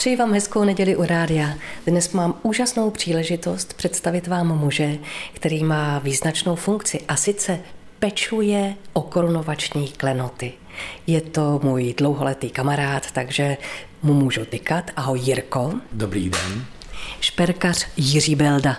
Přeji vám hezkou neděli u rádia. Dnes mám úžasnou příležitost představit vám muže, který má význačnou funkci a sice pečuje o korunovační klenoty. Je to můj dlouholetý kamarád, takže mu můžu tykat. Ahoj Jirko. Dobrý den šperkař Jiří Belda.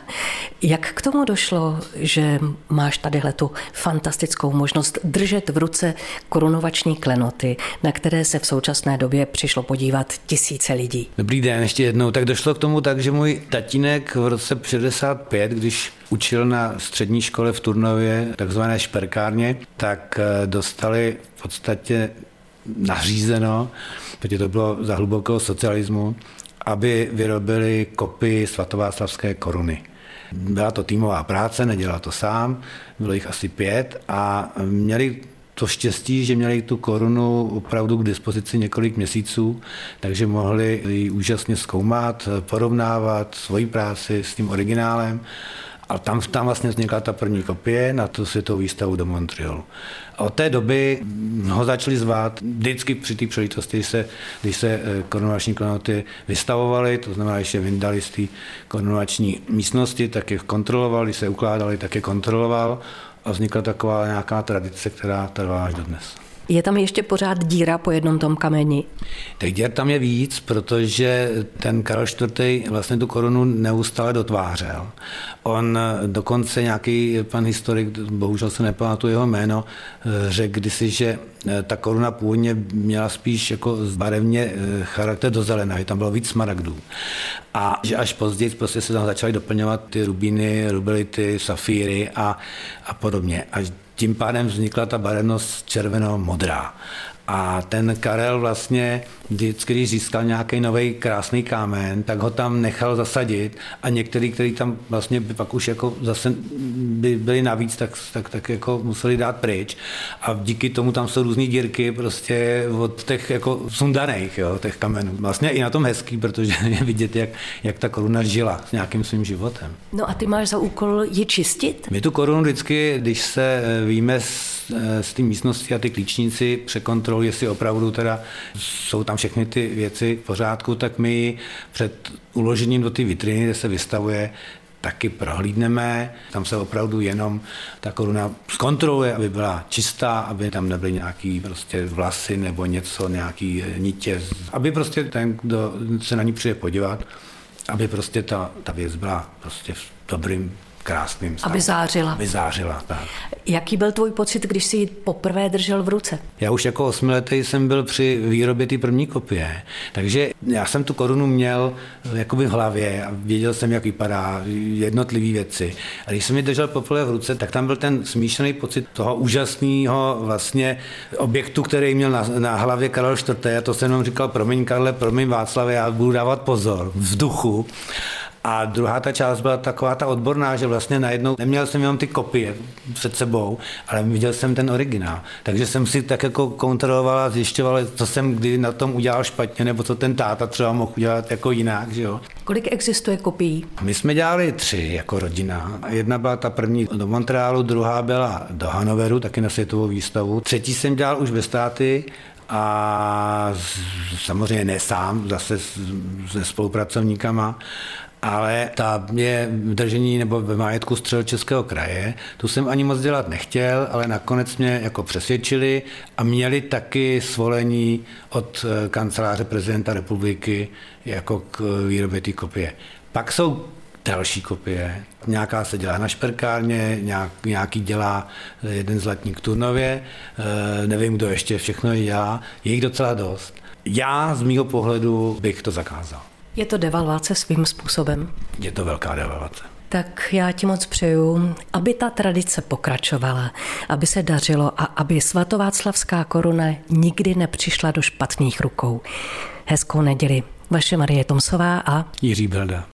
Jak k tomu došlo, že máš tadyhle tu fantastickou možnost držet v ruce korunovační klenoty, na které se v současné době přišlo podívat tisíce lidí? Dobrý den, ještě jednou. Tak došlo k tomu tak, že můj tatínek v roce 65, když učil na střední škole v Turnově, takzvané šperkárně, tak eh, dostali v podstatě nařízeno, protože to bylo za hlubokého socialismu, aby vyrobili kopii svatováclavské koruny. Byla to týmová práce, nedělal to sám, bylo jich asi pět a měli to štěstí, že měli tu korunu opravdu k dispozici několik měsíců, takže mohli ji úžasně zkoumat, porovnávat svoji práci s tím originálem a tam, tam vlastně vznikla ta první kopie na tu světovou výstavu do Montrealu. A od té doby ho začali zvát vždycky při té příležitosti, když se, když se eh, korunovační klenoty vystavovaly, to znamená, že vyndali z té korunovační místnosti, tak je kontroloval, když se ukládali, tak je kontroloval a vznikla taková nějaká tradice, která trvá až do dnes. Je tam ještě pořád díra po jednom tom kameni? Tak dír tam je víc, protože ten Karel IV. vlastně tu korunu neustále dotvářel. On dokonce nějaký pan historik, bohužel se nepamatuju jeho jméno, řekl kdysi, že ta koruna původně měla spíš jako barevně eh, charakter do zelená, že tam bylo víc smaragdů. A že až později prostě se tam začaly doplňovat ty rubíny, rubelity, safíry a, a podobně. Až tím pádem vznikla ta barevnost červeno-modrá. A ten Karel vlastně vždycky, když získal nějaký nový krásný kámen, tak ho tam nechal zasadit a některý, který tam vlastně by pak už jako zase by byli navíc, tak, tak, tak jako museli dát pryč. A díky tomu tam jsou různé dírky prostě od těch jako sundaných, jo, těch kamenů. Vlastně i na tom hezký, protože je vidět, jak, jak ta koruna žila s nějakým svým životem. No a ty máš za úkol ji čistit? My tu korunu vždycky, když se eh, víme eh, z té místnosti a ty klíčníci překontrolují, jestli opravdu teda jsou tam všechny ty věci v pořádku, tak my před uložením do té vitriny, kde se vystavuje, taky prohlídneme. Tam se opravdu jenom ta koruna zkontroluje, aby byla čistá, aby tam nebyly nějaký prostě vlasy nebo něco, nějaký nitě, aby prostě ten, kdo se na ní přijde podívat, aby prostě ta, ta věc byla prostě v dobrým krásným stavu. Aby zářila. Aby zářila, tak. Jaký byl tvůj pocit, když jsi ji poprvé držel v ruce? Já už jako osmiletý jsem byl při výrobě té první kopie, takže já jsem tu korunu měl jakoby v hlavě a věděl jsem, jak vypadá jednotlivé věci. A když jsem ji držel poprvé v ruce, tak tam byl ten smíšený pocit toho úžasného vlastně objektu, který měl na, na hlavě Karel IV. A to jsem jenom říkal, promiň Karle, promiň Václavě, já budu dávat pozor v duchu. A druhá ta část byla taková ta odborná, že vlastně najednou neměl jsem jenom ty kopie před sebou, ale viděl jsem ten originál. Takže jsem si tak jako kontroloval a zjišťoval, co jsem kdy na tom udělal špatně, nebo co ten táta třeba mohl udělat jako jinak. Že jo. Kolik existuje kopií? My jsme dělali tři jako rodina. Jedna byla ta první do Montrealu, druhá byla do Hanoveru, taky na světovou výstavu. Třetí jsem dělal už ve státy a samozřejmě ne sám, zase se spolupracovníkama ale ta mě v držení nebo ve majetku střel Českého kraje, tu jsem ani moc dělat nechtěl, ale nakonec mě jako přesvědčili a měli taky svolení od eh, kanceláře prezidenta republiky jako k výrobě té kopie. Pak jsou další kopie. Nějaká se dělá na šperkárně, nějak, nějaký dělá jeden zlatník Turnově, nevím, kdo ještě všechno dělá, je jich docela dost. Já z mýho pohledu bych to zakázal. Je to devalvace svým způsobem? Je to velká devalvace. Tak já ti moc přeju, aby ta tradice pokračovala, aby se dařilo a aby svatováclavská koruna nikdy nepřišla do špatných rukou. Hezkou neděli. Vaše Marie Tomsová a Jiří Belda.